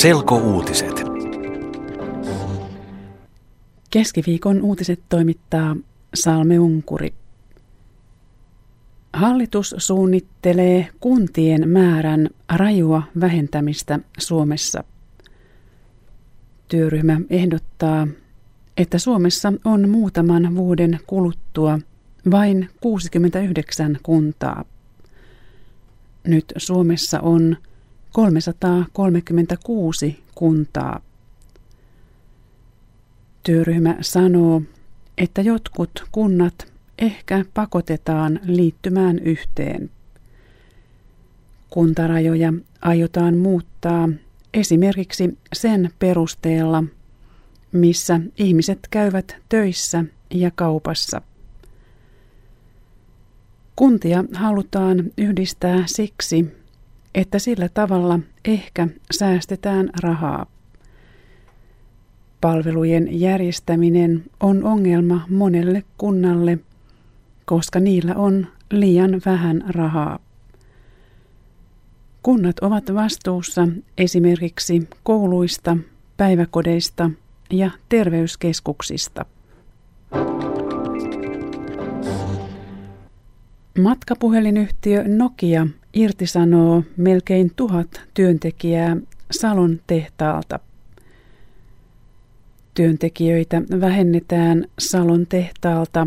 Selkouutiset. Keskiviikon uutiset toimittaa Salme Unkuri. Hallitus suunnittelee kuntien määrän rajua vähentämistä Suomessa. Työryhmä ehdottaa, että Suomessa on muutaman vuoden kuluttua vain 69 kuntaa. Nyt Suomessa on 336 kuntaa. Työryhmä sanoo, että jotkut kunnat ehkä pakotetaan liittymään yhteen. Kuntarajoja aiotaan muuttaa esimerkiksi sen perusteella, missä ihmiset käyvät töissä ja kaupassa. Kuntia halutaan yhdistää siksi, että sillä tavalla ehkä säästetään rahaa. Palvelujen järjestäminen on ongelma monelle kunnalle, koska niillä on liian vähän rahaa. Kunnat ovat vastuussa esimerkiksi kouluista, päiväkodeista ja terveyskeskuksista. Matkapuhelinyhtiö Nokia irtisanoo melkein tuhat työntekijää Salon tehtaalta. Työntekijöitä vähennetään Salon tehtaalta,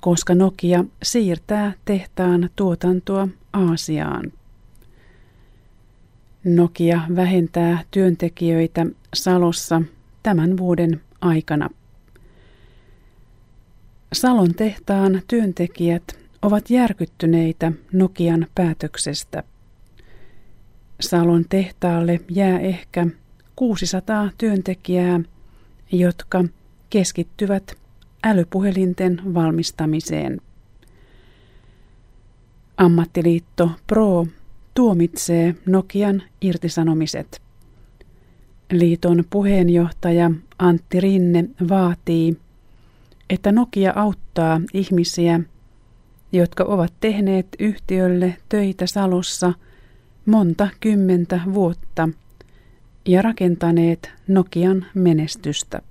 koska Nokia siirtää tehtaan tuotantoa Aasiaan. Nokia vähentää työntekijöitä Salossa tämän vuoden aikana. Salon tehtaan työntekijät ovat järkyttyneitä Nokian päätöksestä. Salon tehtaalle jää ehkä 600 työntekijää, jotka keskittyvät älypuhelinten valmistamiseen. Ammattiliitto Pro tuomitsee Nokian irtisanomiset. Liiton puheenjohtaja Antti Rinne vaatii, että Nokia auttaa ihmisiä – jotka ovat tehneet yhtiölle töitä Salossa monta kymmentä vuotta ja rakentaneet Nokian menestystä.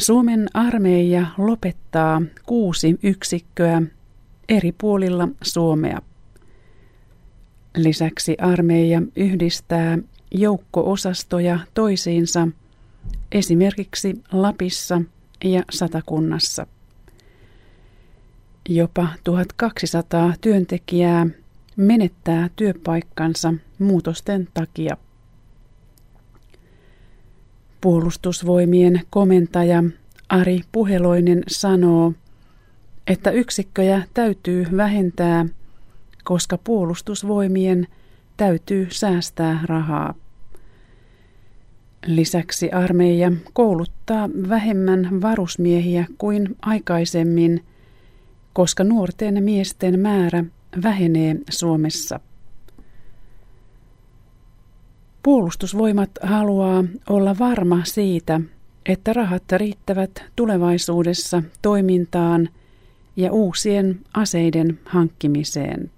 Suomen armeija lopettaa kuusi yksikköä eri puolilla Suomea. Lisäksi armeija yhdistää joukko-osastoja toisiinsa esimerkiksi Lapissa – ja satakunnassa. Jopa 1200 työntekijää menettää työpaikkansa muutosten takia. Puolustusvoimien komentaja Ari Puheloinen sanoo, että yksikköjä täytyy vähentää, koska puolustusvoimien täytyy säästää rahaa. Lisäksi armeija kouluttaa vähemmän varusmiehiä kuin aikaisemmin, koska nuorten miesten määrä vähenee Suomessa. Puolustusvoimat haluaa olla varma siitä, että rahat riittävät tulevaisuudessa toimintaan ja uusien aseiden hankkimiseen.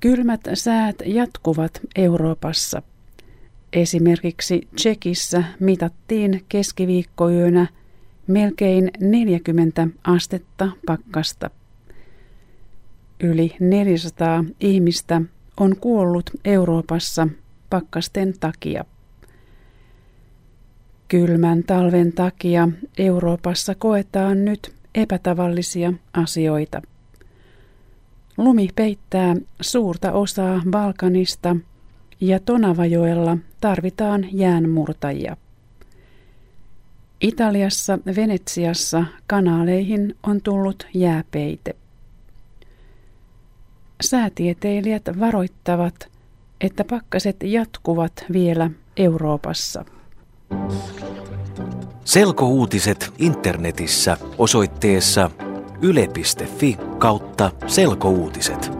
Kylmät säät jatkuvat Euroopassa. Esimerkiksi Tsekissä mitattiin keskiviikkoyönä melkein 40 astetta pakkasta. Yli 400 ihmistä on kuollut Euroopassa pakkasten takia. Kylmän talven takia Euroopassa koetaan nyt epätavallisia asioita. Lumi peittää suurta osaa Balkanista ja Tonavajoella tarvitaan jäänmurtajia. Italiassa Venetsiassa kanaaleihin on tullut jääpeite. Säätieteilijät varoittavat, että pakkaset jatkuvat vielä Euroopassa. Selkouutiset internetissä osoitteessa yle.fi kautta selkouutiset.